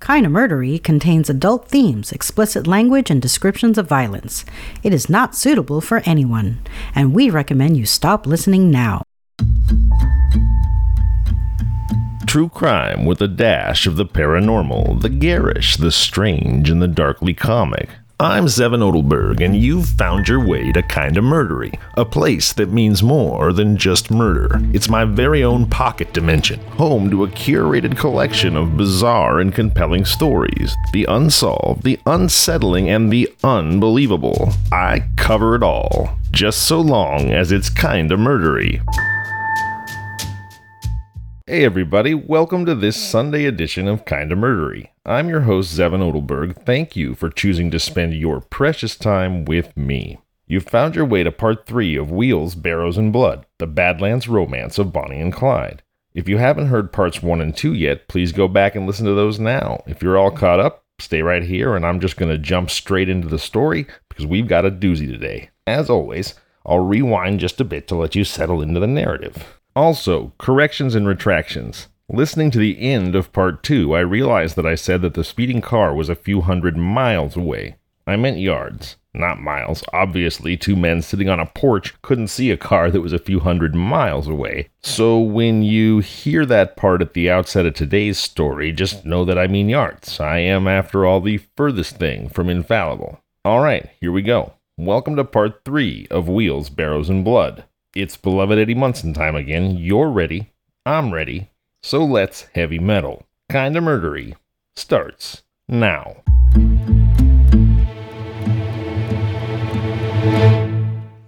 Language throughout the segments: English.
Kinda Murdery contains adult themes, explicit language, and descriptions of violence. It is not suitable for anyone, and we recommend you stop listening now. True crime with a dash of the paranormal, the garish, the strange, and the darkly comic. I'm Zevin Odelberg, and you've found your way to Kinda Murdery, a place that means more than just murder. It's my very own pocket dimension, home to a curated collection of bizarre and compelling stories the unsolved, the unsettling, and the unbelievable. I cover it all, just so long as it's kinda murdery. Hey everybody, welcome to this Sunday edition of Kinda Murdery. I'm your host, Zevin Odelberg. Thank you for choosing to spend your precious time with me. You've found your way to part three of Wheels, Barrows, and Blood, the Badlands romance of Bonnie and Clyde. If you haven't heard parts one and two yet, please go back and listen to those now. If you're all caught up, stay right here, and I'm just going to jump straight into the story because we've got a doozy today. As always, I'll rewind just a bit to let you settle into the narrative. Also, corrections and retractions. Listening to the end of part two, I realized that I said that the speeding car was a few hundred miles away. I meant yards, not miles. Obviously, two men sitting on a porch couldn't see a car that was a few hundred miles away. So when you hear that part at the outset of today's story, just know that I mean yards. I am, after all, the furthest thing from infallible. Alright, here we go. Welcome to part three of Wheels, Barrows, and Blood. It's beloved Eddie Munson time again. You're ready. I'm ready. So let's heavy metal. Kinda murdery. Starts now.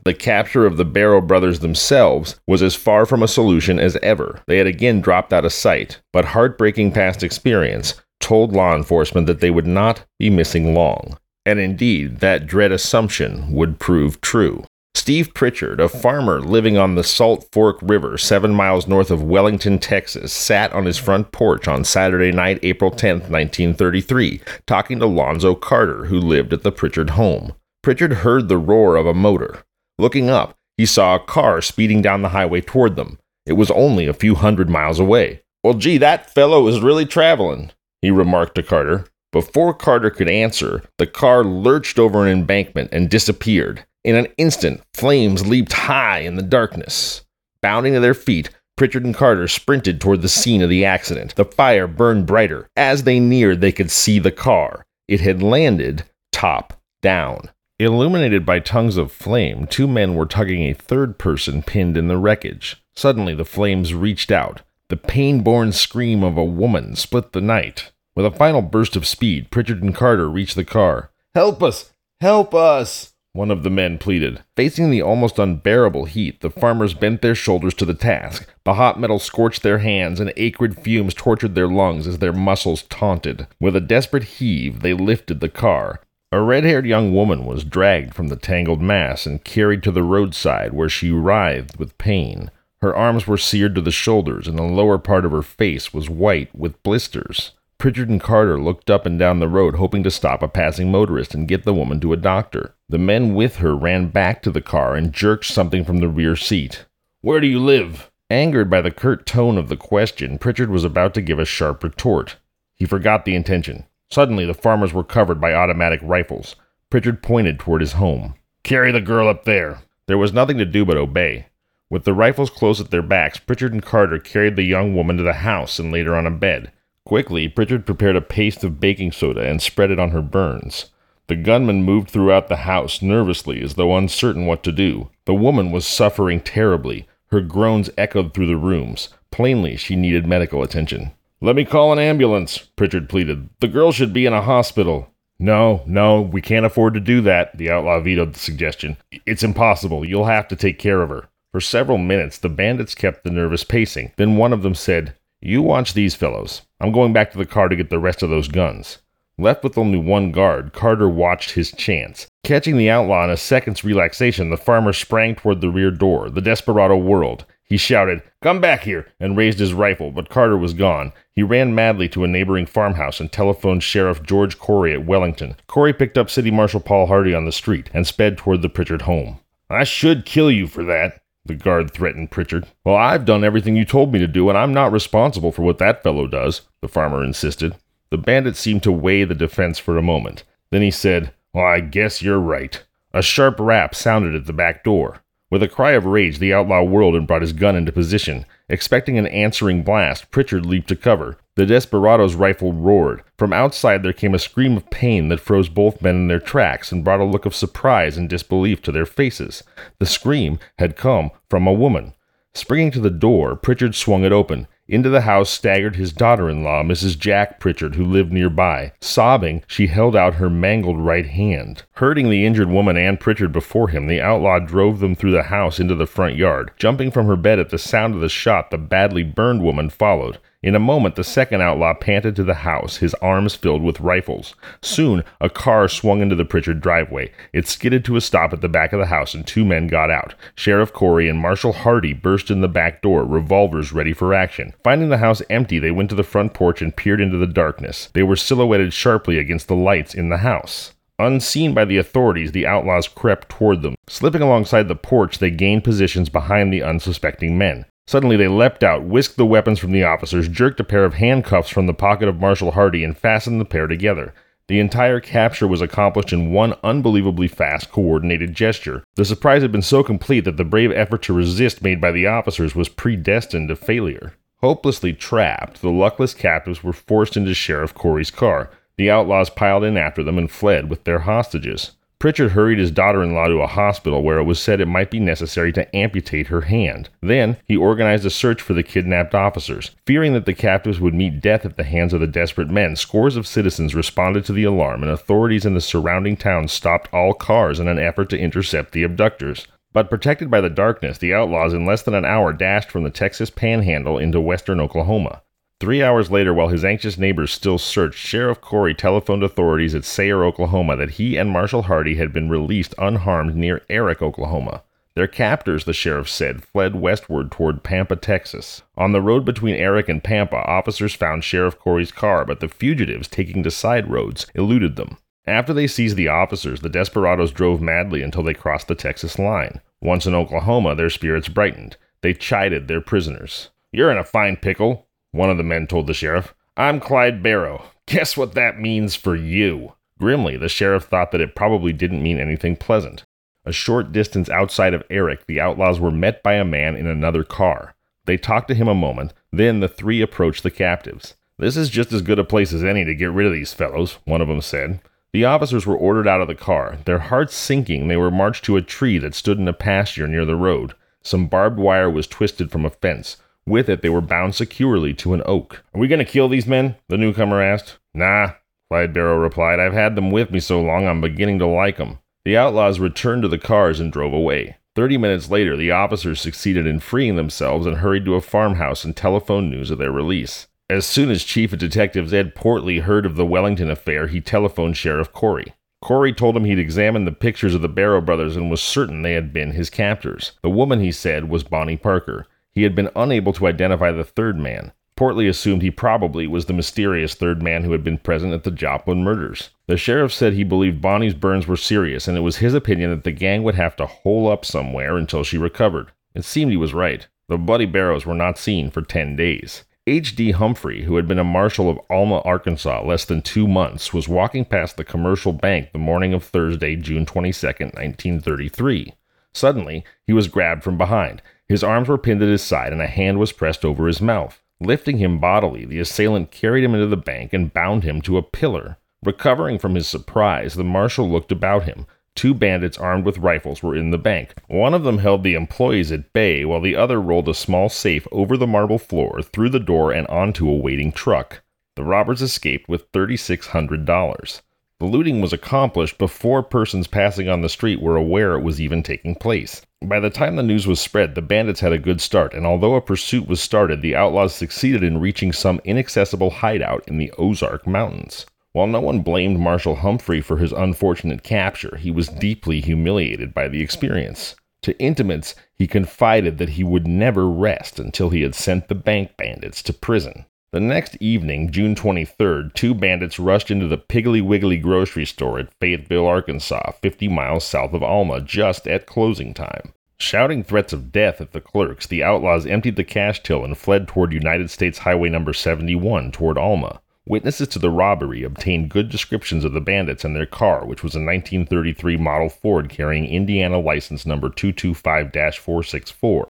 The capture of the Barrow brothers themselves was as far from a solution as ever. They had again dropped out of sight, but heartbreaking past experience told law enforcement that they would not be missing long. And indeed, that dread assumption would prove true. Steve Pritchard, a farmer living on the Salt Fork River, seven miles north of Wellington, Texas, sat on his front porch on Saturday night, April 10, 1933, talking to Lonzo Carter, who lived at the Pritchard home. Pritchard heard the roar of a motor. Looking up, he saw a car speeding down the highway toward them. It was only a few hundred miles away. Well, gee, that fellow is really traveling, he remarked to Carter. Before Carter could answer, the car lurched over an embankment and disappeared. In an instant, flames leaped high in the darkness. Bounding to their feet, Pritchard and Carter sprinted toward the scene of the accident. The fire burned brighter. As they neared, they could see the car. It had landed top down. Illuminated by tongues of flame, two men were tugging a third person pinned in the wreckage. Suddenly, the flames reached out. The pain born scream of a woman split the night. With a final burst of speed, Pritchard and Carter reached the car. Help us! Help us! One of the men pleaded. Facing the almost unbearable heat, the farmers bent their shoulders to the task. The hot metal scorched their hands, and acrid fumes tortured their lungs as their muscles taunted. With a desperate heave, they lifted the car. A red haired young woman was dragged from the tangled mass and carried to the roadside where she writhed with pain. Her arms were seared to the shoulders, and the lower part of her face was white with blisters. Pritchard and Carter looked up and down the road, hoping to stop a passing motorist and get the woman to a doctor. The men with her ran back to the car and jerked something from the rear seat. Where do you live? Angered by the curt tone of the question, Pritchard was about to give a sharp retort. He forgot the intention. Suddenly, the farmers were covered by automatic rifles. Pritchard pointed toward his home. Carry the girl up there. There was nothing to do but obey. With the rifles close at their backs, Pritchard and Carter carried the young woman to the house and laid her on a bed. Quickly, Pritchard prepared a paste of baking soda and spread it on her burns. The gunman moved throughout the house nervously as though uncertain what to do. The woman was suffering terribly. Her groans echoed through the rooms. Plainly, she needed medical attention. Let me call an ambulance, Pritchard pleaded. The girl should be in a hospital. No, no, we can't afford to do that, the outlaw vetoed the suggestion. It's impossible. You'll have to take care of her. For several minutes, the bandits kept the nervous pacing. Then one of them said, You watch these fellows. I'm going back to the car to get the rest of those guns. Left with only one guard, Carter watched his chance. Catching the outlaw in a second's relaxation, the farmer sprang toward the rear door. The desperado whirled. He shouted, Come back here, and raised his rifle, but Carter was gone. He ran madly to a neighboring farmhouse and telephoned Sheriff George Corey at Wellington. Corey picked up City Marshal Paul Hardy on the street and sped toward the Pritchard home. I should kill you for that, the guard threatened Pritchard. Well, I've done everything you told me to do, and I'm not responsible for what that fellow does, the farmer insisted. The bandit seemed to weigh the defense for a moment. Then he said, Well, I guess you're right. A sharp rap sounded at the back door. With a cry of rage, the outlaw whirled and brought his gun into position. Expecting an answering blast, Pritchard leaped to cover. The desperado's rifle roared. From outside there came a scream of pain that froze both men in their tracks and brought a look of surprise and disbelief to their faces. The scream had come from a woman. Springing to the door, Pritchard swung it open. Into the house staggered his daughter in law, Mrs. Jack Pritchard, who lived nearby. Sobbing, she held out her mangled right hand. Hurting the injured woman and Pritchard before him, the outlaw drove them through the house into the front yard. Jumping from her bed at the sound of the shot, the badly burned woman followed. In a moment, the second outlaw panted to the house, his arms filled with rifles. Soon, a car swung into the Pritchard driveway. It skidded to a stop at the back of the house, and two men got out. Sheriff Corey and Marshal Hardy burst in the back door, revolvers ready for action. Finding the house empty, they went to the front porch and peered into the darkness. They were silhouetted sharply against the lights in the house. Unseen by the authorities, the outlaws crept toward them. Slipping alongside the porch, they gained positions behind the unsuspecting men. Suddenly they leapt out, whisked the weapons from the officers, jerked a pair of handcuffs from the pocket of Marshal Hardy, and fastened the pair together. The entire capture was accomplished in one unbelievably fast, coordinated gesture. The surprise had been so complete that the brave effort to resist made by the officers was predestined to failure. Hopelessly trapped, the luckless captives were forced into Sheriff Corey's car. The outlaws piled in after them and fled with their hostages. Pritchard hurried his daughter in law to a hospital where it was said it might be necessary to amputate her hand. Then he organized a search for the kidnapped officers. Fearing that the captives would meet death at the hands of the desperate men, scores of citizens responded to the alarm, and authorities in the surrounding towns stopped all cars in an effort to intercept the abductors. But protected by the darkness, the outlaws in less than an hour dashed from the Texas panhandle into western Oklahoma. Three hours later, while his anxious neighbors still searched, Sheriff Corey telephoned authorities at Sayre, Oklahoma, that he and Marshal Hardy had been released unharmed near Erick, Oklahoma. Their captors, the sheriff said, fled westward toward Pampa, Texas. On the road between Erick and Pampa, officers found Sheriff Corey's car, but the fugitives, taking to side roads, eluded them. After they seized the officers, the desperados drove madly until they crossed the Texas line. Once in Oklahoma, their spirits brightened. They chided their prisoners. You're in a fine pickle, one of the men told the sheriff. I'm Clyde Barrow. Guess what that means for you? Grimly, the sheriff thought that it probably didn't mean anything pleasant. A short distance outside of Erick, the outlaws were met by a man in another car. They talked to him a moment, then the three approached the captives. This is just as good a place as any to get rid of these fellows, one of them said. The officers were ordered out of the car. Their hearts sinking, they were marched to a tree that stood in a pasture near the road. Some barbed wire was twisted from a fence. With it, they were bound securely to an oak. Are we going to kill these men? The newcomer asked. Nah, Clyde Barrow replied. I've had them with me so long I'm beginning to like them. The outlaws returned to the cars and drove away. Thirty minutes later, the officers succeeded in freeing themselves and hurried to a farmhouse and telephoned news of their release. As soon as Chief of Detectives Ed Portley heard of the Wellington affair, he telephoned Sheriff Corey. Corey told him he'd examined the pictures of the Barrow brothers and was certain they had been his captors. The woman, he said, was Bonnie Parker. He had been unable to identify the third man. Portley assumed he probably was the mysterious third man who had been present at the Joplin murders. The sheriff said he believed Bonnie's burns were serious, and it was his opinion that the gang would have to hole up somewhere until she recovered. It seemed he was right. The Bloody Barrows were not seen for 10 days. H.D. Humphrey, who had been a marshal of Alma, Arkansas, less than two months, was walking past the commercial bank the morning of Thursday, June 22, 1933. Suddenly, he was grabbed from behind. His arms were pinned at his side and a hand was pressed over his mouth. Lifting him bodily, the assailant carried him into the bank and bound him to a pillar. Recovering from his surprise, the marshal looked about him. Two bandits armed with rifles were in the bank. One of them held the employees at bay, while the other rolled a small safe over the marble floor, through the door, and onto a waiting truck. The robbers escaped with $3,600. The looting was accomplished before persons passing on the street were aware it was even taking place. By the time the news was spread, the bandits had a good start, and although a pursuit was started, the outlaws succeeded in reaching some inaccessible hideout in the Ozark Mountains. While no one blamed Marshal Humphrey for his unfortunate capture, he was deeply humiliated by the experience. To intimates, he confided that he would never rest until he had sent the bank bandits to prison. The next evening, June 23rd, two bandits rushed into the Piggly Wiggly grocery store at Fayetteville, Arkansas, 50 miles south of Alma, just at closing time. Shouting threats of death at the clerks, the outlaws emptied the cash till and fled toward United States Highway number 71 toward Alma. Witnesses to the robbery obtained good descriptions of the bandits and their car, which was a 1933 model Ford carrying Indiana license number 225 464.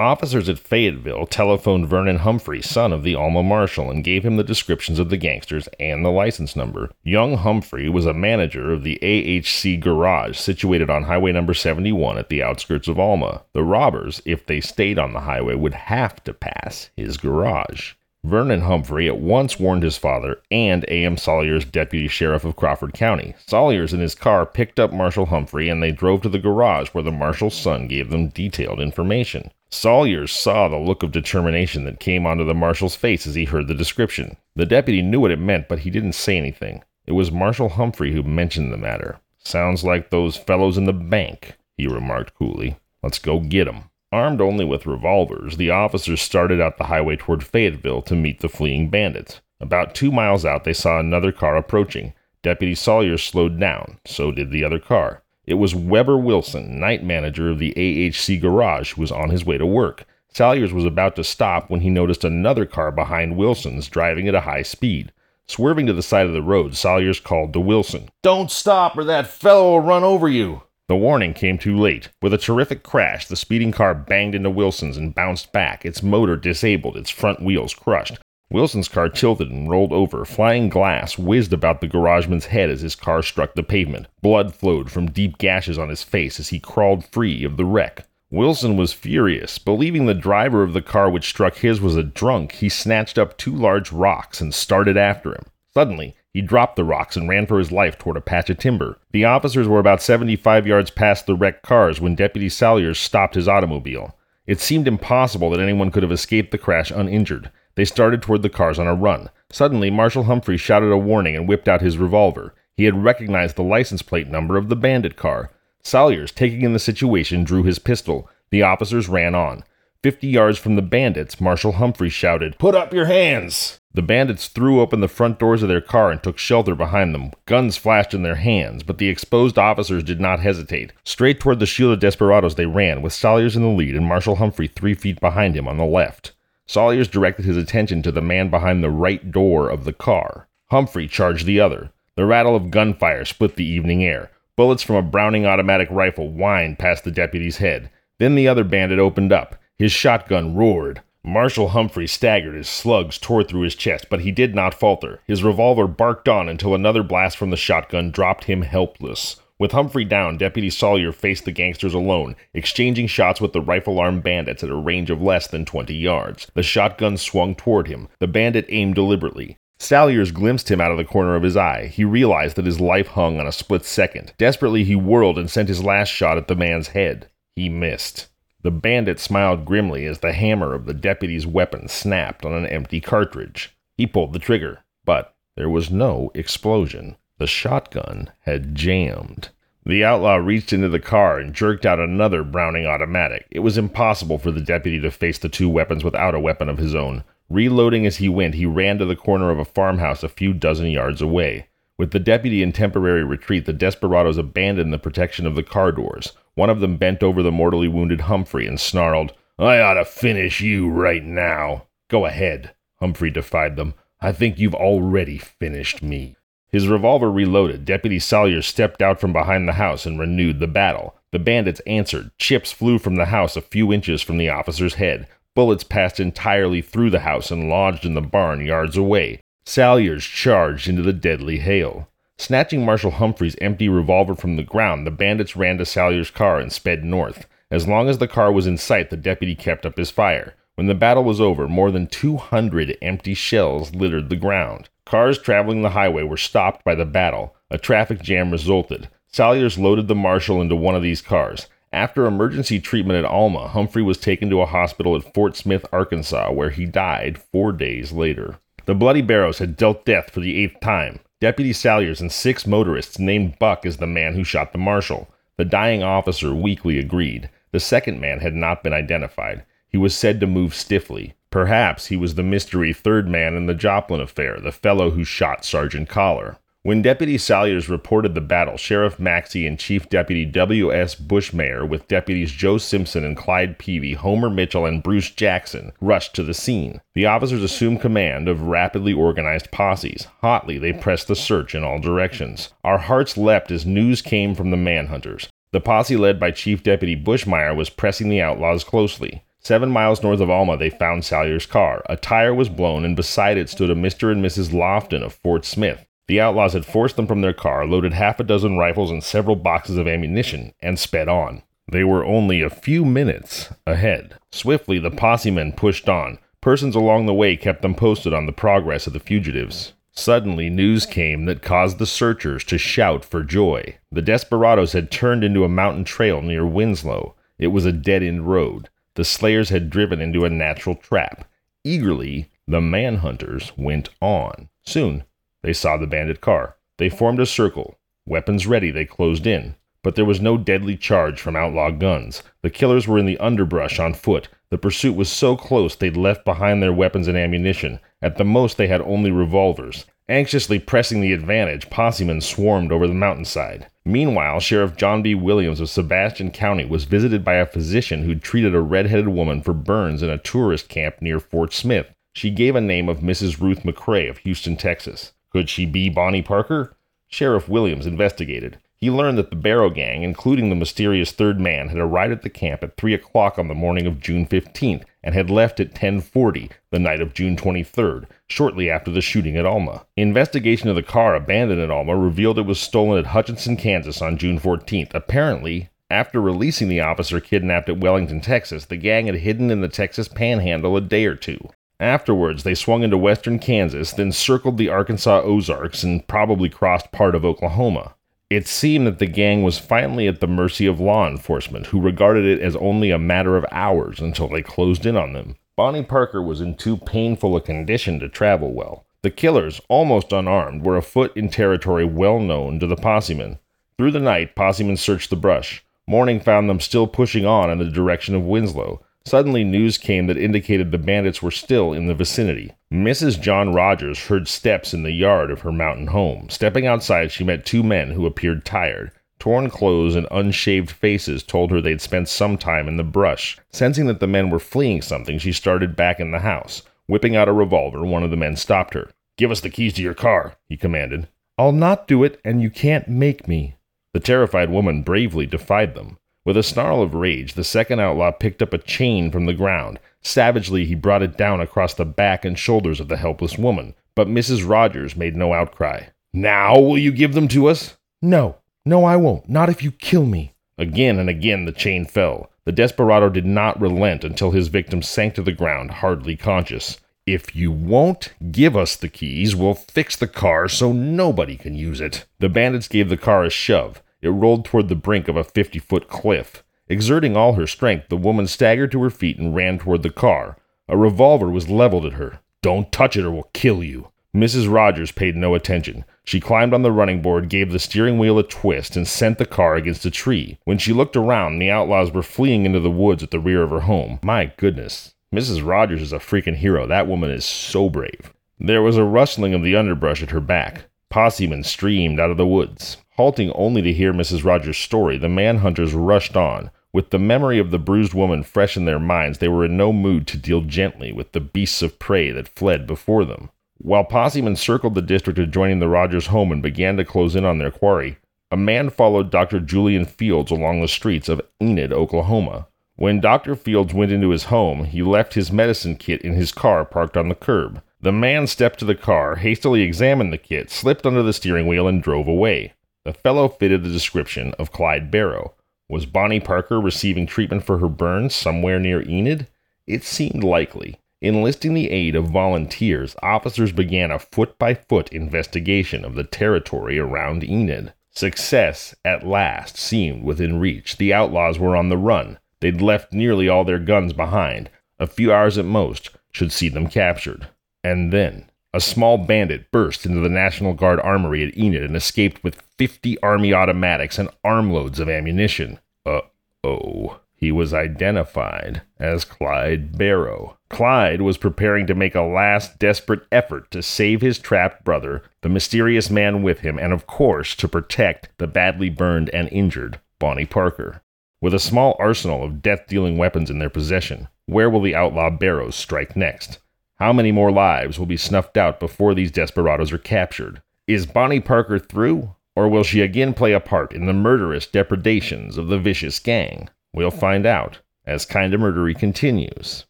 Officers at Fayetteville telephoned Vernon Humphrey, son of the Alma Marshal, and gave him the descriptions of the gangsters and the license number. Young Humphrey was a manager of the AHC garage situated on Highway number 71 at the outskirts of Alma. The robbers, if they stayed on the highway, would have to pass his garage. Vernon Humphrey at once warned his father and A.M. Salyers, deputy sheriff of Crawford County. Salyers in his car picked up Marshal Humphrey and they drove to the garage where the marshal's son gave them detailed information. Salyers saw the look of determination that came onto the marshal's face as he heard the description. The deputy knew what it meant, but he didn't say anything. It was Marshal Humphrey who mentioned the matter. Sounds like those fellows in the bank, he remarked coolly. Let's go get 'em. Armed only with revolvers, the officers started out the highway toward Fayetteville to meet the fleeing bandits. About two miles out, they saw another car approaching. Deputy Salyers slowed down. So did the other car. It was Weber Wilson, night manager of the AHC garage, who was on his way to work. Salyers was about to stop when he noticed another car behind Wilson's driving at a high speed. Swerving to the side of the road, Salyers called to Wilson. Don't stop or that fellow will run over you. The warning came too late. With a terrific crash, the speeding car banged into Wilson's and bounced back, its motor disabled, its front wheels crushed. Wilson's car tilted and rolled over. Flying glass whizzed about the garageman's head as his car struck the pavement. Blood flowed from deep gashes on his face as he crawled free of the wreck. Wilson was furious. Believing the driver of the car which struck his was a drunk, he snatched up two large rocks and started after him. Suddenly, he dropped the rocks and ran for his life toward a patch of timber. The officers were about 75 yards past the wrecked cars when Deputy Salyers stopped his automobile. It seemed impossible that anyone could have escaped the crash uninjured. They started toward the cars on a run. Suddenly, Marshal Humphrey shouted a warning and whipped out his revolver. He had recognized the license plate number of the bandit car. Salyers, taking in the situation, drew his pistol. The officers ran on. Fifty yards from the bandits, Marshal Humphrey shouted, Put up your hands! The bandits threw open the front doors of their car and took shelter behind them. Guns flashed in their hands, but the exposed officers did not hesitate. Straight toward the shielded desperados they ran, with Salyers in the lead and Marshal Humphrey three feet behind him on the left. Salyers directed his attention to the man behind the right door of the car. Humphrey charged the other. The rattle of gunfire split the evening air. Bullets from a Browning automatic rifle whined past the deputy's head. Then the other bandit opened up. His shotgun roared. Marshal Humphrey staggered as slugs tore through his chest, but he did not falter. His revolver barked on until another blast from the shotgun dropped him helpless. With Humphrey down, Deputy Salyers faced the gangsters alone, exchanging shots with the rifle armed bandits at a range of less than 20 yards. The shotgun swung toward him. The bandit aimed deliberately. Salyers glimpsed him out of the corner of his eye. He realized that his life hung on a split second. Desperately, he whirled and sent his last shot at the man's head. He missed. The bandit smiled grimly as the hammer of the deputy's weapon snapped on an empty cartridge. He pulled the trigger, but there was no explosion. The shotgun had jammed. The outlaw reached into the car and jerked out another Browning automatic. It was impossible for the deputy to face the two weapons without a weapon of his own. Reloading as he went, he ran to the corner of a farmhouse a few dozen yards away. With the deputy in temporary retreat, the desperadoes abandoned the protection of the car doors. One of them bent over the mortally wounded Humphrey and snarled, I ought to finish you right now. Go ahead, Humphrey defied them. I think you've already finished me. His revolver reloaded, Deputy Salyers stepped out from behind the house and renewed the battle. The bandits answered. Chips flew from the house a few inches from the officer's head. Bullets passed entirely through the house and lodged in the barn yards away. Salyers charged into the deadly hail. Snatching Marshal Humphrey's empty revolver from the ground, the bandits ran to Salyer's car and sped north. As long as the car was in sight, the deputy kept up his fire. When the battle was over, more than 200 empty shells littered the ground. Cars traveling the highway were stopped by the battle. A traffic jam resulted. Salyers loaded the marshal into one of these cars. After emergency treatment at Alma, Humphrey was taken to a hospital at Fort Smith, Arkansas, where he died four days later. The Bloody Barrows had dealt death for the eighth time. Deputy Salyers and six motorists named Buck as the man who shot the marshal. The dying officer weakly agreed. The second man had not been identified. He was said to move stiffly. Perhaps he was the mystery third man in the Joplin affair, the fellow who shot Sergeant Collar. When Deputy Salyers reported the battle, Sheriff Maxey and Chief Deputy W.S. Bushmayer, with deputies Joe Simpson and Clyde Peavy, Homer Mitchell, and Bruce Jackson, rushed to the scene. The officers assumed command of rapidly organized posses. Hotly, they pressed the search in all directions. Our hearts leapt as news came from the manhunters. The posse led by Chief Deputy Bushmeyer was pressing the outlaws closely. Seven miles north of Alma, they found Salyer's car. A tire was blown, and beside it stood a Mr. and Mrs. Lofton of Fort Smith. The outlaws had forced them from their car, loaded half a dozen rifles and several boxes of ammunition, and sped on. They were only a few minutes ahead. Swiftly, the posse men pushed on. Persons along the way kept them posted on the progress of the fugitives. Suddenly, news came that caused the searchers to shout for joy. The desperadoes had turned into a mountain trail near Winslow. It was a dead end road the slayers had driven into a natural trap. Eagerly, the manhunters went on. Soon, they saw the bandit car. They formed a circle. Weapons ready, they closed in. But there was no deadly charge from outlaw guns. The killers were in the underbrush on foot. The pursuit was so close they'd left behind their weapons and ammunition. At the most, they had only revolvers. Anxiously pressing the advantage, possemen swarmed over the mountainside. Meanwhile, Sheriff John B. Williams of Sebastian County was visited by a physician who'd treated a red-headed woman for burns in a tourist camp near Fort Smith. She gave a name of Mrs. Ruth McCrae of Houston, Texas. Could she be Bonnie Parker? Sheriff Williams investigated. He learned that the Barrow Gang, including the mysterious third man, had arrived at the camp at 3 o'clock on the morning of June 15th and had left at 10:40 the night of June 23rd, shortly after the shooting at Alma. Investigation of the car abandoned at Alma revealed it was stolen at Hutchinson, Kansas on June 14th. Apparently, after releasing the officer kidnapped at Wellington, Texas, the gang had hidden in the Texas panhandle a day or two. Afterwards, they swung into western Kansas, then circled the Arkansas Ozarks and probably crossed part of Oklahoma. It seemed that the gang was finally at the mercy of law enforcement, who regarded it as only a matter of hours until they closed in on them. Bonnie Parker was in too painful a condition to travel well. The killers, almost unarmed, were afoot in territory well known to the possemen. Through the night, possemen searched the brush. Morning found them still pushing on in the direction of Winslow. Suddenly, news came that indicated the bandits were still in the vicinity. Mrs. John Rogers heard steps in the yard of her mountain home. Stepping outside, she met two men who appeared tired. Torn clothes and unshaved faces told her they'd spent some time in the brush. Sensing that the men were fleeing something, she started back in the house. Whipping out a revolver, one of the men stopped her. Give us the keys to your car, he commanded. I'll not do it, and you can't make me. The terrified woman bravely defied them. With a snarl of rage, the second outlaw picked up a chain from the ground. Savagely, he brought it down across the back and shoulders of the helpless woman, but Mrs. Rogers made no outcry. Now will you give them to us? No, no, I won't. Not if you kill me. Again and again the chain fell. The desperado did not relent until his victim sank to the ground, hardly conscious. If you won't give us the keys, we'll fix the car so nobody can use it. The bandits gave the car a shove. It rolled toward the brink of a 50 foot cliff. Exerting all her strength, the woman staggered to her feet and ran toward the car. A revolver was leveled at her. Don't touch it or we'll kill you. Mrs. Rogers paid no attention. She climbed on the running board, gave the steering wheel a twist, and sent the car against a tree. When she looked around, the outlaws were fleeing into the woods at the rear of her home. My goodness. Mrs. Rogers is a freaking hero. That woman is so brave. There was a rustling of the underbrush at her back. Possemen streamed out of the woods. Halting only to hear Mrs. Rogers' story, the manhunters rushed on. With the memory of the bruised woman fresh in their minds, they were in no mood to deal gently with the beasts of prey that fled before them. While possemen circled the district adjoining the Rogers home and began to close in on their quarry, a man followed Dr. Julian Fields along the streets of Enid, Oklahoma. When Dr. Fields went into his home, he left his medicine kit in his car parked on the curb. The man stepped to the car, hastily examined the kit, slipped under the steering wheel, and drove away. The fellow fitted the description of Clyde Barrow. Was Bonnie Parker receiving treatment for her burns somewhere near Enid? It seemed likely. Enlisting the aid of volunteers, officers began a foot by foot investigation of the territory around Enid. Success, at last, seemed within reach. The outlaws were on the run. They'd left nearly all their guns behind. A few hours at most should see them captured. And then, a small bandit burst into the National Guard armory at Enid and escaped with 50 Army automatics and armloads of ammunition. Uh oh. He was identified as Clyde Barrow. Clyde was preparing to make a last desperate effort to save his trapped brother, the mysterious man with him, and of course to protect the badly burned and injured Bonnie Parker. With a small arsenal of death dealing weapons in their possession, where will the outlaw Barrows strike next? How many more lives will be snuffed out before these desperados are captured? Is Bonnie Parker through, or will she again play a part in the murderous depredations of the vicious gang? We'll find out as Kinda Murdery continues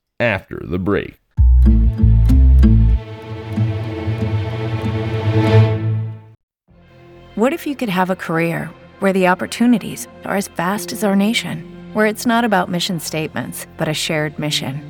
after the break. What if you could have a career where the opportunities are as vast as our nation, where it's not about mission statements, but a shared mission?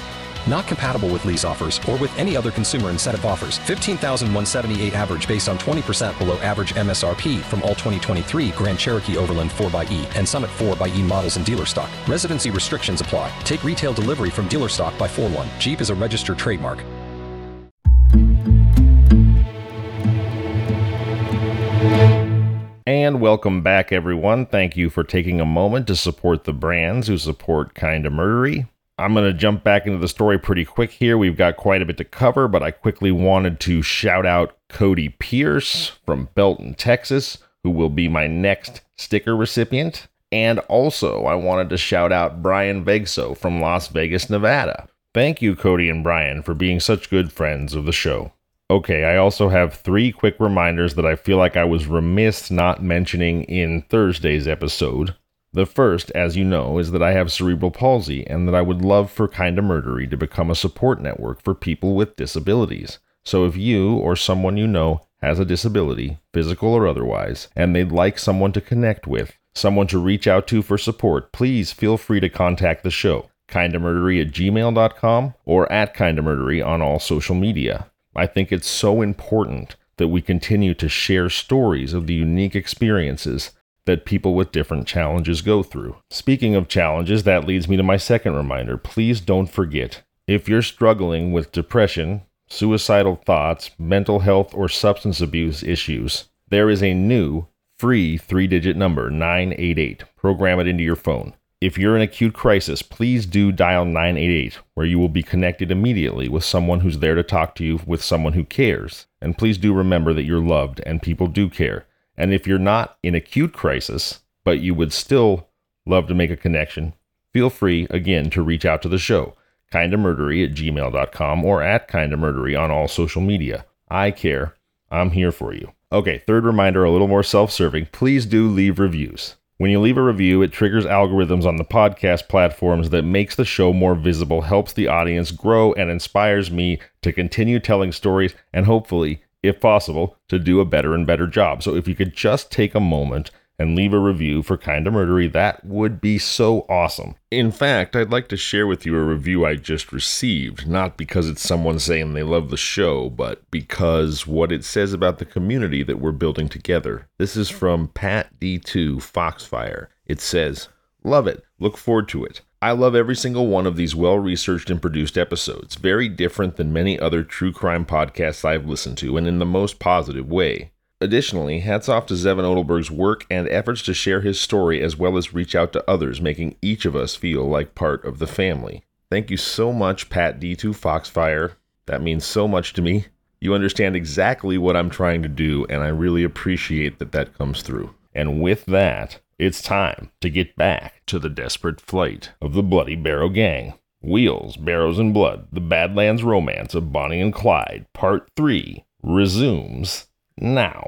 Not compatible with lease offers or with any other consumer incentive offers. 15,178 average based on 20% below average MSRP from all 2023 Grand Cherokee Overland 4xE and Summit 4xE models in dealer stock. Residency restrictions apply. Take retail delivery from dealer stock by 4 1. Jeep is a registered trademark. And welcome back, everyone. Thank you for taking a moment to support the brands who support Kinda Murdery. I'm going to jump back into the story pretty quick here. We've got quite a bit to cover, but I quickly wanted to shout out Cody Pierce from Belton, Texas, who will be my next sticker recipient. And also, I wanted to shout out Brian Vegso from Las Vegas, Nevada. Thank you, Cody and Brian, for being such good friends of the show. Okay, I also have three quick reminders that I feel like I was remiss not mentioning in Thursday's episode. The first, as you know, is that I have cerebral palsy and that I would love for Kinda Murdery to become a support network for people with disabilities. So if you or someone you know has a disability, physical or otherwise, and they'd like someone to connect with, someone to reach out to for support, please feel free to contact the show, kindamurdery at gmail.com or at kindamurdery on all social media. I think it's so important that we continue to share stories of the unique experiences that people with different challenges go through. Speaking of challenges, that leads me to my second reminder. Please don't forget if you're struggling with depression, suicidal thoughts, mental health, or substance abuse issues, there is a new free three digit number, 988. Program it into your phone. If you're in acute crisis, please do dial 988, where you will be connected immediately with someone who's there to talk to you with someone who cares. And please do remember that you're loved and people do care. And if you're not in acute crisis, but you would still love to make a connection, feel free again to reach out to the show, kindamurdery at gmail.com or at kindamurdery on all social media. I care. I'm here for you. Okay, third reminder, a little more self serving. Please do leave reviews. When you leave a review, it triggers algorithms on the podcast platforms that makes the show more visible, helps the audience grow, and inspires me to continue telling stories and hopefully, if possible, to do a better and better job. So if you could just take a moment and leave a review for Kinda Murdery, that would be so awesome. In fact, I'd like to share with you a review I just received, not because it's someone saying they love the show, but because what it says about the community that we're building together. This is from Pat D2 Foxfire. It says, Love it. Look forward to it. I love every single one of these well researched and produced episodes, very different than many other true crime podcasts I've listened to, and in the most positive way. Additionally, hats off to Zevin Odelberg's work and efforts to share his story as well as reach out to others, making each of us feel like part of the family. Thank you so much, Pat D2 Foxfire. That means so much to me. You understand exactly what I'm trying to do, and I really appreciate that that comes through. And with that, it's time to get back to the desperate flight of the Bloody Barrow Gang. Wheels, Barrows, and Blood, the Badlands Romance of Bonnie and Clyde, Part 3, resumes now.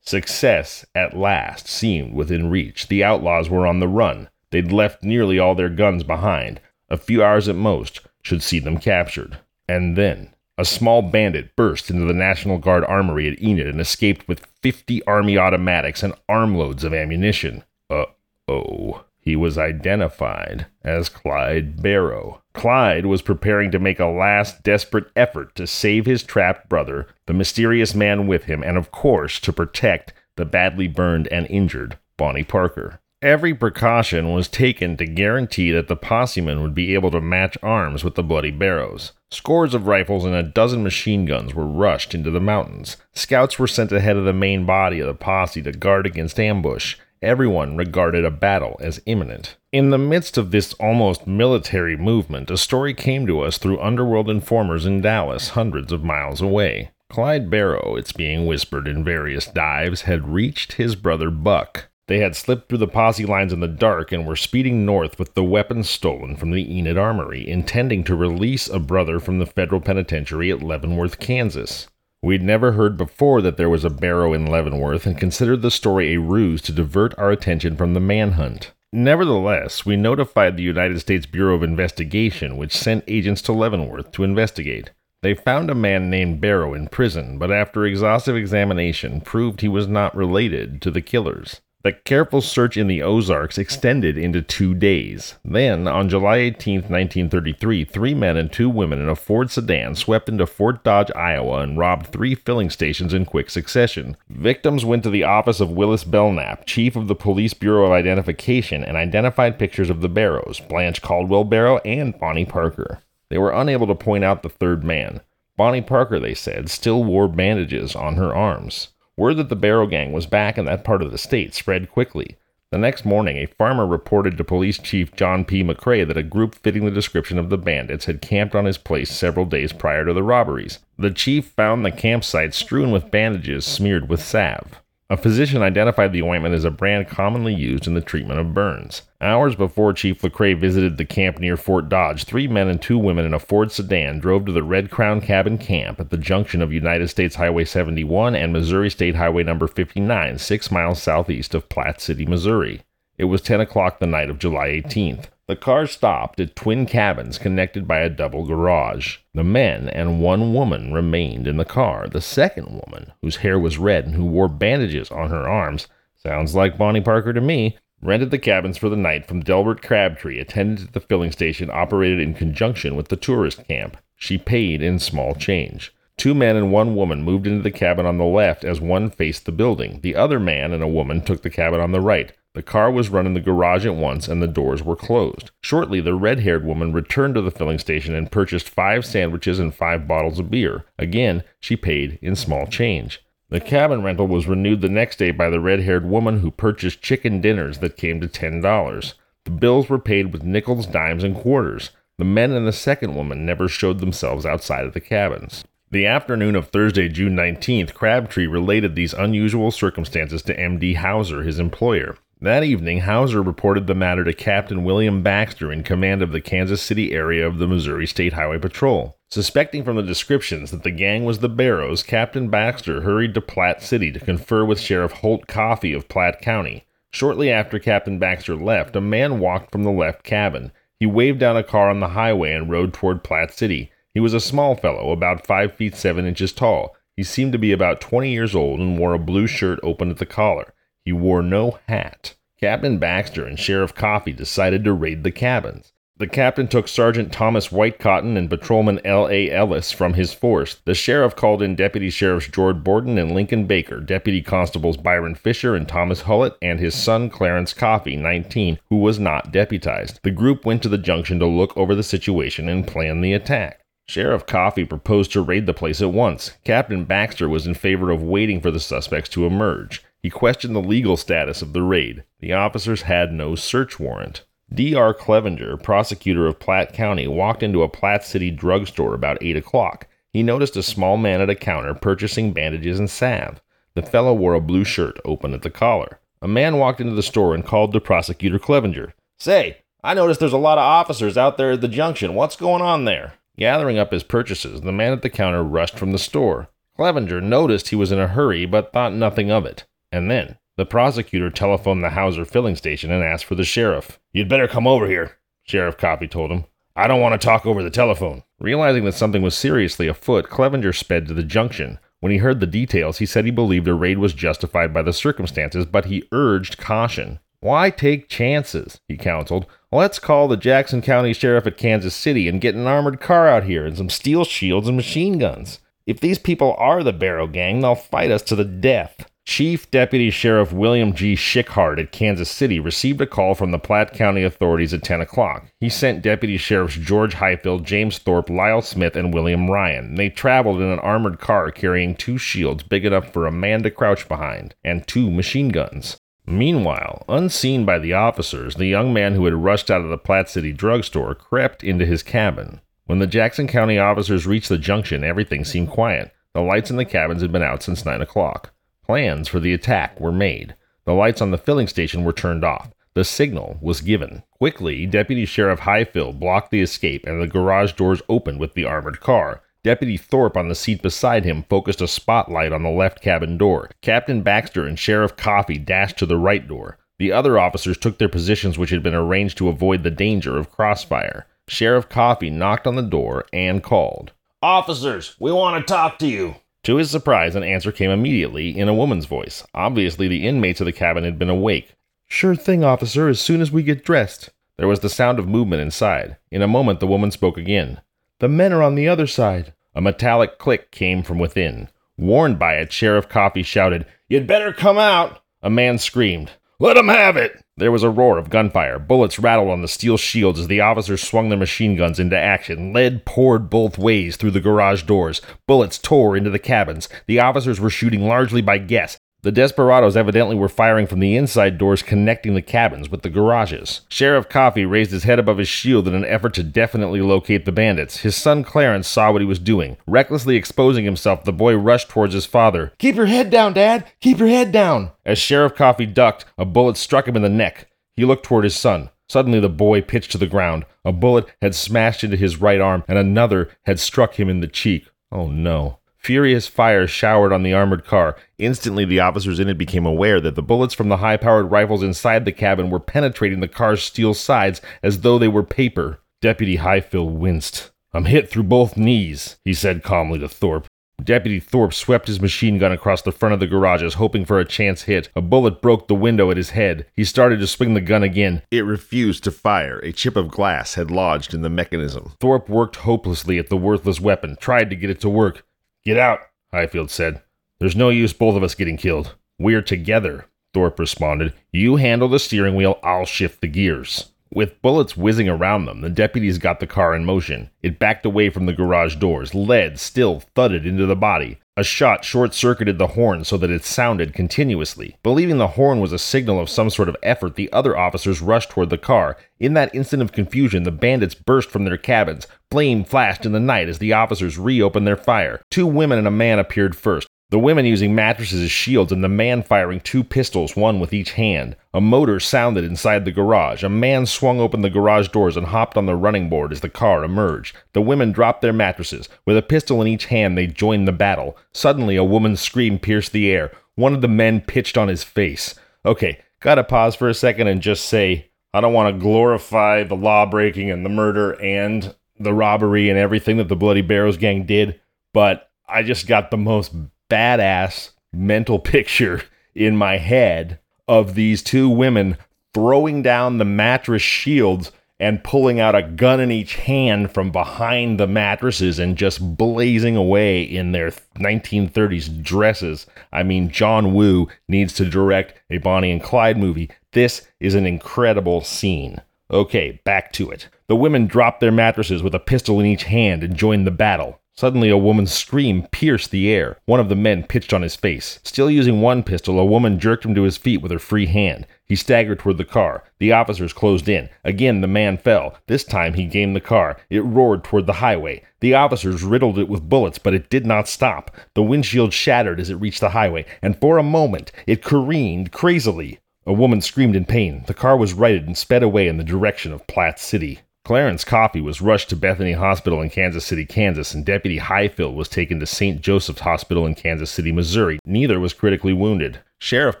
Success at last seemed within reach. The outlaws were on the run. They'd left nearly all their guns behind. A few hours at most should see them captured. And then a small bandit burst into the National Guard armory at Enid and escaped with 50 Army automatics and armloads of ammunition. Uh oh. He was identified as Clyde Barrow. Clyde was preparing to make a last desperate effort to save his trapped brother, the mysterious man with him, and of course to protect the badly burned and injured Bonnie Parker. Every precaution was taken to guarantee that the possemen would be able to match arms with the Bloody Barrows. Scores of rifles and a dozen machine guns were rushed into the mountains. Scouts were sent ahead of the main body of the posse to guard against ambush. Everyone regarded a battle as imminent. In the midst of this almost military movement, a story came to us through underworld informers in Dallas, hundreds of miles away. Clyde Barrow, it's being whispered in various dives, had reached his brother Buck. They had slipped through the posse lines in the dark and were speeding north with the weapons stolen from the Enid Armory, intending to release a brother from the federal penitentiary at Leavenworth, Kansas. We'd never heard before that there was a barrow in Leavenworth and considered the story a ruse to divert our attention from the manhunt. Nevertheless, we notified the United States Bureau of Investigation, which sent agents to Leavenworth to investigate. They found a man named Barrow in prison, but after exhaustive examination proved he was not related to the killers. The careful search in the Ozarks extended into two days. Then, on July 18, 1933, three men and two women in a Ford sedan swept into Fort Dodge, Iowa, and robbed three filling stations in quick succession. Victims went to the office of Willis Belknap, chief of the Police Bureau of Identification, and identified pictures of the Barrows, Blanche Caldwell Barrow and Bonnie Parker. They were unable to point out the third man. Bonnie Parker, they said, still wore bandages on her arms. Word that the Barrow Gang was back in that part of the state spread quickly. The next morning, a farmer reported to Police Chief John P. McCrae that a group fitting the description of the bandits had camped on his place several days prior to the robberies. The chief found the campsite strewn with bandages smeared with salve. A physician identified the ointment as a brand commonly used in the treatment of burns. Hours before Chief LeCrae visited the camp near Fort Dodge, three men and two women in a Ford sedan drove to the Red Crown Cabin Camp at the junction of United States Highway 71 and Missouri State Highway number 59, six miles southeast of Platte City, Missouri. It was 10 o'clock the night of July 18th. The car stopped at twin cabins connected by a double garage. The men and one woman remained in the car. The second woman, whose hair was red and who wore bandages on her arms, sounds like Bonnie Parker to me, rented the cabins for the night from Delbert Crabtree, attendant at the filling station operated in conjunction with the tourist camp. She paid in small change. Two men and one woman moved into the cabin on the left as one faced the building. The other man and a woman took the cabin on the right. The car was run in the garage at once and the doors were closed. Shortly, the red haired woman returned to the filling station and purchased five sandwiches and five bottles of beer. Again, she paid in small change. The cabin rental was renewed the next day by the red haired woman who purchased chicken dinners that came to $10. The bills were paid with nickels, dimes, and quarters. The men and the second woman never showed themselves outside of the cabins. The afternoon of Thursday, June 19th, Crabtree related these unusual circumstances to M.D. Hauser, his employer. That evening, Hauser reported the matter to Captain William Baxter in command of the Kansas City area of the Missouri State Highway Patrol. Suspecting from the descriptions that the gang was the Barrows, Captain Baxter hurried to Platte City to confer with Sheriff Holt Coffey of Platte County. Shortly after Captain Baxter left, a man walked from the left cabin. He waved down a car on the highway and rode toward Platte City. He was a small fellow, about five feet seven inches tall. He seemed to be about 20 years old and wore a blue shirt open at the collar. He wore no hat. Captain Baxter and Sheriff Coffey decided to raid the cabins. The captain took Sergeant Thomas Whitecotton and Patrolman L.A. Ellis from his force. The sheriff called in Deputy Sheriffs George Borden and Lincoln Baker, Deputy Constables Byron Fisher and Thomas Hullett, and his son Clarence Coffey, 19, who was not deputized. The group went to the junction to look over the situation and plan the attack. Sheriff Coffey proposed to raid the place at once. Captain Baxter was in favor of waiting for the suspects to emerge. He questioned the legal status of the raid. The officers had no search warrant. D.R. Clevenger, prosecutor of Platte County, walked into a Platte City drugstore about 8 o'clock. He noticed a small man at a counter purchasing bandages and salve. The fellow wore a blue shirt open at the collar. A man walked into the store and called to Prosecutor Clevenger. Say, I noticed there's a lot of officers out there at the junction. What's going on there? Gathering up his purchases, the man at the counter rushed from the store. Clevenger noticed he was in a hurry, but thought nothing of it. And then, the prosecutor telephoned the Hauser filling station and asked for the sheriff. You'd better come over here, Sheriff Coffey told him. I don't want to talk over the telephone. Realizing that something was seriously afoot, Clevenger sped to the junction. When he heard the details, he said he believed a raid was justified by the circumstances, but he urged caution. Why take chances? he counseled. Let's call the Jackson County Sheriff at Kansas City and get an armored car out here and some steel shields and machine guns. If these people are the Barrow Gang, they'll fight us to the death. Chief Deputy Sheriff William G. Schickhart at Kansas City received a call from the Platte County authorities at 10 o'clock. He sent Deputy Sheriffs George Highfield, James Thorpe, Lyle Smith, and William Ryan. They traveled in an armored car carrying two shields big enough for a man to crouch behind and two machine guns. Meanwhile, unseen by the officers, the young man who had rushed out of the Platte City drugstore crept into his cabin. When the Jackson County officers reached the junction, everything seemed quiet. The lights in the cabins had been out since 9 o'clock. Plans for the attack were made. The lights on the filling station were turned off. The signal was given. Quickly, Deputy Sheriff Highfield blocked the escape and the garage doors opened with the armored car. Deputy Thorpe on the seat beside him focused a spotlight on the left cabin door. Captain Baxter and Sheriff Coffey dashed to the right door. The other officers took their positions, which had been arranged to avoid the danger of crossfire. Sheriff Coffey knocked on the door and called. Officers, we want to talk to you. To his surprise, an answer came immediately in a woman's voice. Obviously, the inmates of the cabin had been awake. Sure thing, officer, as soon as we get dressed. There was the sound of movement inside. In a moment, the woman spoke again. The men are on the other side. A metallic click came from within. Warned by it, Sheriff Coffey shouted, You'd better come out! A man screamed, Let 'em have it! There was a roar of gunfire. Bullets rattled on the steel shields as the officers swung their machine guns into action. Lead poured both ways through the garage doors. Bullets tore into the cabins. The officers were shooting largely by guess. The desperados evidently were firing from the inside doors connecting the cabins with the garages. Sheriff Coffey raised his head above his shield in an effort to definitely locate the bandits. His son Clarence saw what he was doing. Recklessly exposing himself, the boy rushed towards his father. Keep your head down, Dad! Keep your head down! As Sheriff Coffey ducked, a bullet struck him in the neck. He looked toward his son. Suddenly, the boy pitched to the ground. A bullet had smashed into his right arm, and another had struck him in the cheek. Oh no. Furious fire showered on the armored car. Instantly, the officers in it became aware that the bullets from the high powered rifles inside the cabin were penetrating the car's steel sides as though they were paper. Deputy Highfield winced. I'm hit through both knees, he said calmly to Thorpe. Deputy Thorpe swept his machine gun across the front of the garages, hoping for a chance hit. A bullet broke the window at his head. He started to swing the gun again. It refused to fire. A chip of glass had lodged in the mechanism. Thorpe worked hopelessly at the worthless weapon, tried to get it to work. Get out, Highfield said. There's no use both of us getting killed. We're together, Thorpe responded. You handle the steering wheel, I'll shift the gears. With bullets whizzing around them, the deputies got the car in motion. It backed away from the garage doors. Lead still thudded into the body. A shot short circuited the horn so that it sounded continuously. Believing the horn was a signal of some sort of effort, the other officers rushed toward the car. In that instant of confusion, the bandits burst from their cabins. Flame flashed in the night as the officers reopened their fire. Two women and a man appeared first. The women using mattresses as shields, and the man firing two pistols, one with each hand. A motor sounded inside the garage. A man swung open the garage doors and hopped on the running board as the car emerged. The women dropped their mattresses. With a pistol in each hand, they joined the battle. Suddenly, a woman's scream pierced the air. One of the men pitched on his face. Okay, gotta pause for a second and just say, I don't want to glorify the law breaking and the murder and the robbery and everything that the Bloody Barrows gang did, but I just got the most badass mental picture in my head of these two women throwing down the mattress shields and pulling out a gun in each hand from behind the mattresses and just blazing away in their 1930s dresses. I mean, John Woo needs to direct a Bonnie and Clyde movie. This is an incredible scene. Okay, back to it. The women drop their mattresses with a pistol in each hand and join the battle. Suddenly, a woman's scream pierced the air. One of the men pitched on his face. Still using one pistol, a woman jerked him to his feet with her free hand. He staggered toward the car. The officers closed in. Again, the man fell. This time, he gained the car. It roared toward the highway. The officers riddled it with bullets, but it did not stop. The windshield shattered as it reached the highway, and for a moment, it careened crazily. A woman screamed in pain. The car was righted and sped away in the direction of Platte City. Clarence Coffey was rushed to Bethany Hospital in Kansas City, Kansas, and Deputy Highfield was taken to St. Joseph's Hospital in Kansas City, Missouri. Neither was critically wounded. Sheriff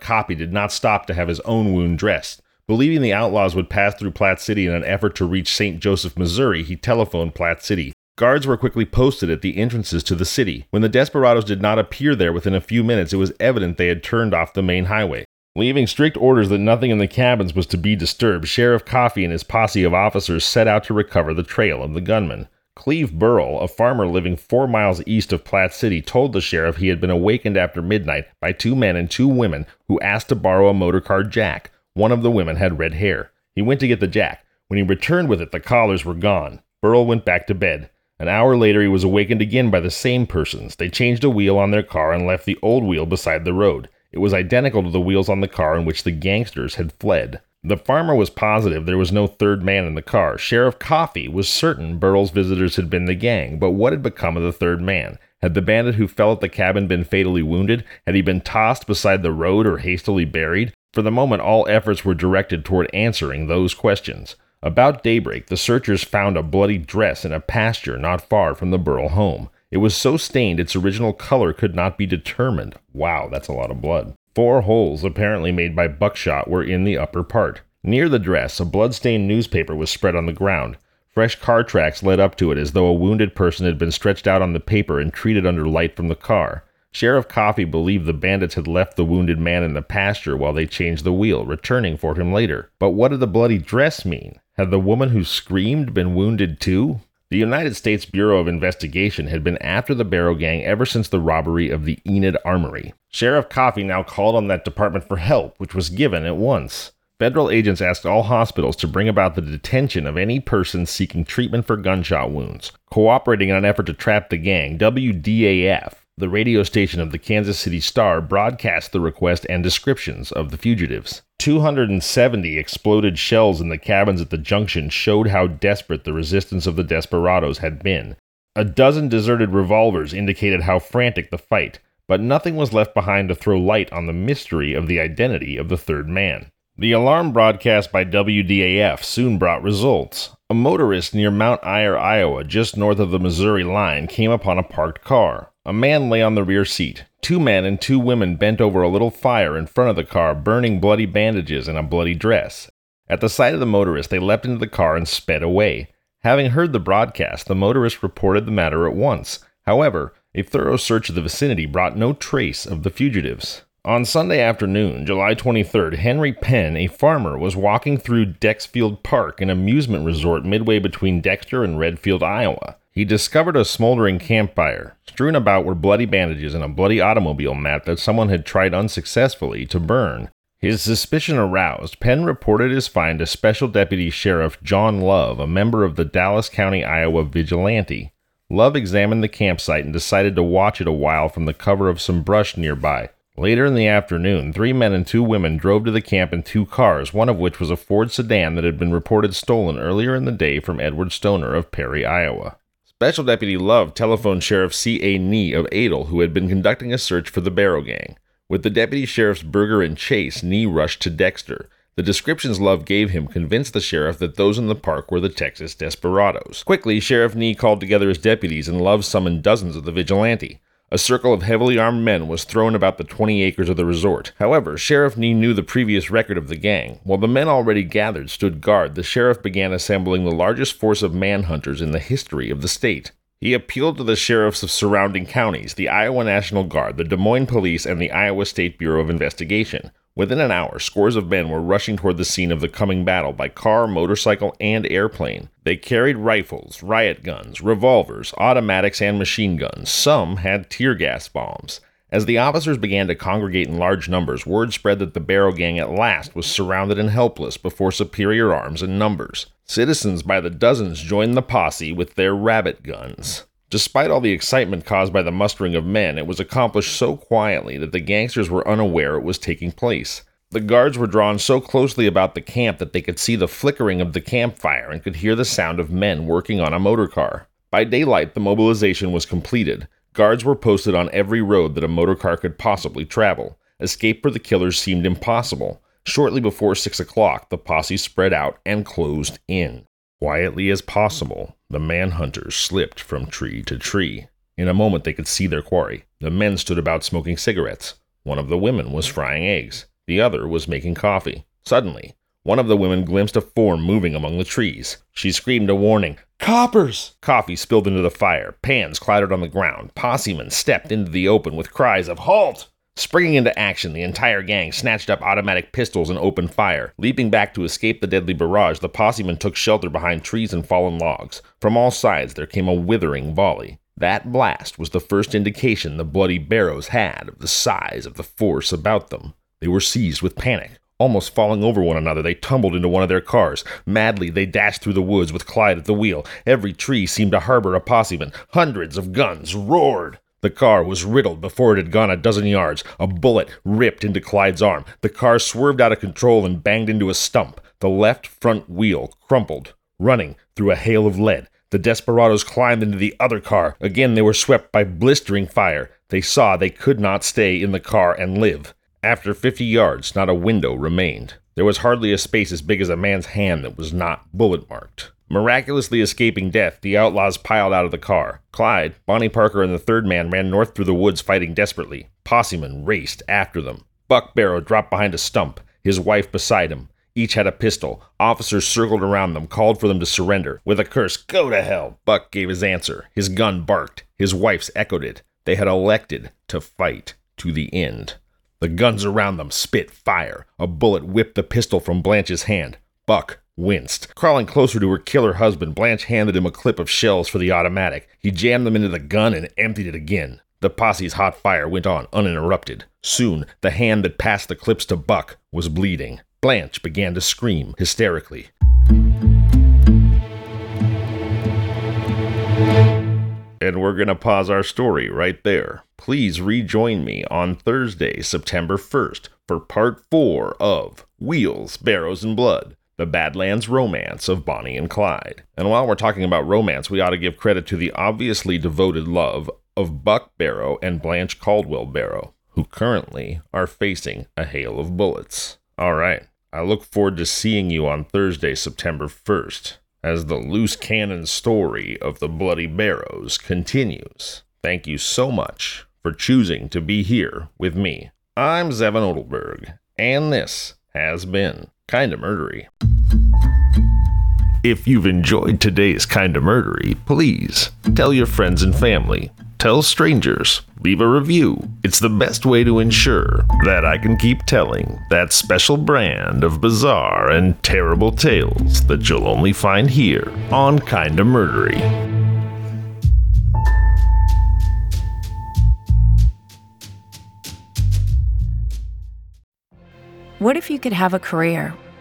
Coffey did not stop to have his own wound dressed. Believing the outlaws would pass through Platte City in an effort to reach St. Joseph, Missouri, he telephoned Platte City. Guards were quickly posted at the entrances to the city. When the desperados did not appear there within a few minutes, it was evident they had turned off the main highway. Leaving strict orders that nothing in the cabins was to be disturbed, Sheriff Coffey and his posse of officers set out to recover the trail of the gunman. Cleve Burrell, a farmer living four miles east of Platte City, told the sheriff he had been awakened after midnight by two men and two women who asked to borrow a motorcar jack. One of the women had red hair. He went to get the jack. When he returned with it, the collars were gone. Burrell went back to bed. An hour later, he was awakened again by the same persons. They changed a wheel on their car and left the old wheel beside the road. It was identical to the wheels on the car in which the gangsters had fled. The farmer was positive there was no third man in the car. Sheriff Coffey was certain Burrell's visitors had been the gang, but what had become of the third man? Had the bandit who fell at the cabin been fatally wounded? Had he been tossed beside the road or hastily buried? For the moment, all efforts were directed toward answering those questions. About daybreak, the searchers found a bloody dress in a pasture not far from the Burl home. It was so stained its original color could not be determined. Wow, that's a lot of blood. Four holes, apparently made by buckshot, were in the upper part. Near the dress, a blood-stained newspaper was spread on the ground. Fresh car tracks led up to it as though a wounded person had been stretched out on the paper and treated under light from the car. Sheriff Coffey believed the bandits had left the wounded man in the pasture while they changed the wheel, returning for him later. But what did the bloody dress mean? Had the woman who screamed been wounded too? The United States Bureau of Investigation had been after the Barrow Gang ever since the robbery of the Enid Armory. Sheriff Coffey now called on that department for help, which was given at once. Federal agents asked all hospitals to bring about the detention of any person seeking treatment for gunshot wounds. Cooperating in an effort to trap the gang, WDAF, the radio station of the Kansas City Star, broadcast the request and descriptions of the fugitives. 270 exploded shells in the cabins at the junction showed how desperate the resistance of the desperados had been. A dozen deserted revolvers indicated how frantic the fight, but nothing was left behind to throw light on the mystery of the identity of the third man. The alarm broadcast by WDAF soon brought results. A motorist near Mount Ayr, Iowa, just north of the Missouri line, came upon a parked car. A man lay on the rear seat. Two men and two women bent over a little fire in front of the car, burning bloody bandages and a bloody dress. At the sight of the motorist, they leapt into the car and sped away. Having heard the broadcast, the motorist reported the matter at once. However, a thorough search of the vicinity brought no trace of the fugitives. On Sunday afternoon, July 23rd, Henry Penn, a farmer, was walking through Dexfield Park, an amusement resort midway between Dexter and Redfield, Iowa. He discovered a smoldering campfire. Strewn about were bloody bandages and a bloody automobile mat that someone had tried unsuccessfully to burn. His suspicion aroused, Penn reported his find to Special Deputy Sheriff John Love, a member of the Dallas County, Iowa Vigilante. Love examined the campsite and decided to watch it a while from the cover of some brush nearby. Later in the afternoon, three men and two women drove to the camp in two cars, one of which was a Ford sedan that had been reported stolen earlier in the day from Edward Stoner of Perry, Iowa. Special Deputy Love telephoned Sheriff C.A. Knee of Adel, who had been conducting a search for the Barrow Gang. With the deputy sheriffs Berger and Chase, Knee rushed to Dexter. The descriptions Love gave him convinced the sheriff that those in the park were the Texas desperados. Quickly, Sheriff Knee called together his deputies, and Love summoned dozens of the vigilante. A circle of heavily armed men was thrown about the 20 acres of the resort. However, Sheriff Knee knew the previous record of the gang. While the men already gathered stood guard, the sheriff began assembling the largest force of manhunters in the history of the state. He appealed to the sheriffs of surrounding counties, the Iowa National Guard, the Des Moines Police, and the Iowa State Bureau of Investigation. Within an hour, scores of men were rushing toward the scene of the coming battle by car, motorcycle, and airplane. They carried rifles, riot guns, revolvers, automatics, and machine guns. Some had tear gas bombs. As the officers began to congregate in large numbers, word spread that the Barrow Gang at last was surrounded and helpless before superior arms and numbers. Citizens by the dozens joined the posse with their rabbit guns. Despite all the excitement caused by the mustering of men, it was accomplished so quietly that the gangsters were unaware it was taking place. The guards were drawn so closely about the camp that they could see the flickering of the campfire and could hear the sound of men working on a motor car. By daylight, the mobilization was completed. Guards were posted on every road that a motor car could possibly travel. Escape for the killers seemed impossible. Shortly before six o'clock, the posse spread out and closed in. Quietly as possible, the manhunters slipped from tree to tree. In a moment, they could see their quarry. The men stood about smoking cigarettes. One of the women was frying eggs. The other was making coffee. Suddenly, one of the women glimpsed a form moving among the trees. She screamed a warning. Coppers! Coffee spilled into the fire. Pans clattered on the ground. Possemen stepped into the open with cries of Halt! Springing into action, the entire gang snatched up automatic pistols and opened fire. Leaping back to escape the deadly barrage, the possemen took shelter behind trees and fallen logs. From all sides there came a withering volley. That blast was the first indication the Bloody Barrows had of the size of the force about them. They were seized with panic. Almost falling over one another, they tumbled into one of their cars. Madly, they dashed through the woods with Clyde at the wheel. Every tree seemed to harbor a posseman. Hundreds of guns roared. The car was riddled before it had gone a dozen yards. A bullet ripped into Clyde's arm. The car swerved out of control and banged into a stump. The left front wheel crumpled, running through a hail of lead. The desperados climbed into the other car. Again, they were swept by blistering fire. They saw they could not stay in the car and live. After 50 yards, not a window remained. There was hardly a space as big as a man's hand that was not bullet marked. Miraculously escaping death, the outlaws piled out of the car. Clyde, Bonnie Parker, and the third man ran north through the woods fighting desperately. Possemen raced after them. Buck Barrow dropped behind a stump, his wife beside him. Each had a pistol. Officers circled around them, called for them to surrender. With a curse, go to hell, Buck gave his answer. His gun barked. His wife's echoed it. They had elected to fight to the end. The guns around them spit fire. A bullet whipped the pistol from Blanche's hand. Buck winced. Crawling closer to her killer husband, Blanche handed him a clip of shells for the automatic. He jammed them into the gun and emptied it again. The posse's hot fire went on uninterrupted. Soon, the hand that passed the clips to Buck was bleeding. Blanche began to scream hysterically. And we're going to pause our story right there. Please rejoin me on Thursday, September 1st, for part 4 of Wheels, Barrows, and Blood The Badlands Romance of Bonnie and Clyde. And while we're talking about romance, we ought to give credit to the obviously devoted love of Buck Barrow and Blanche Caldwell Barrow, who currently are facing a hail of bullets. All right, I look forward to seeing you on Thursday, September 1st as the loose cannon story of the Bloody Barrows continues. Thank you so much for choosing to be here with me. I'm Zevin Odelberg, and this has been Kinda Murdery. If you've enjoyed today's Kinda Murdery, please tell your friends and family tell strangers, leave a review. It's the best way to ensure that I can keep telling that special brand of bizarre and terrible tales that you'll only find here on Kinda Murdery. What if you could have a career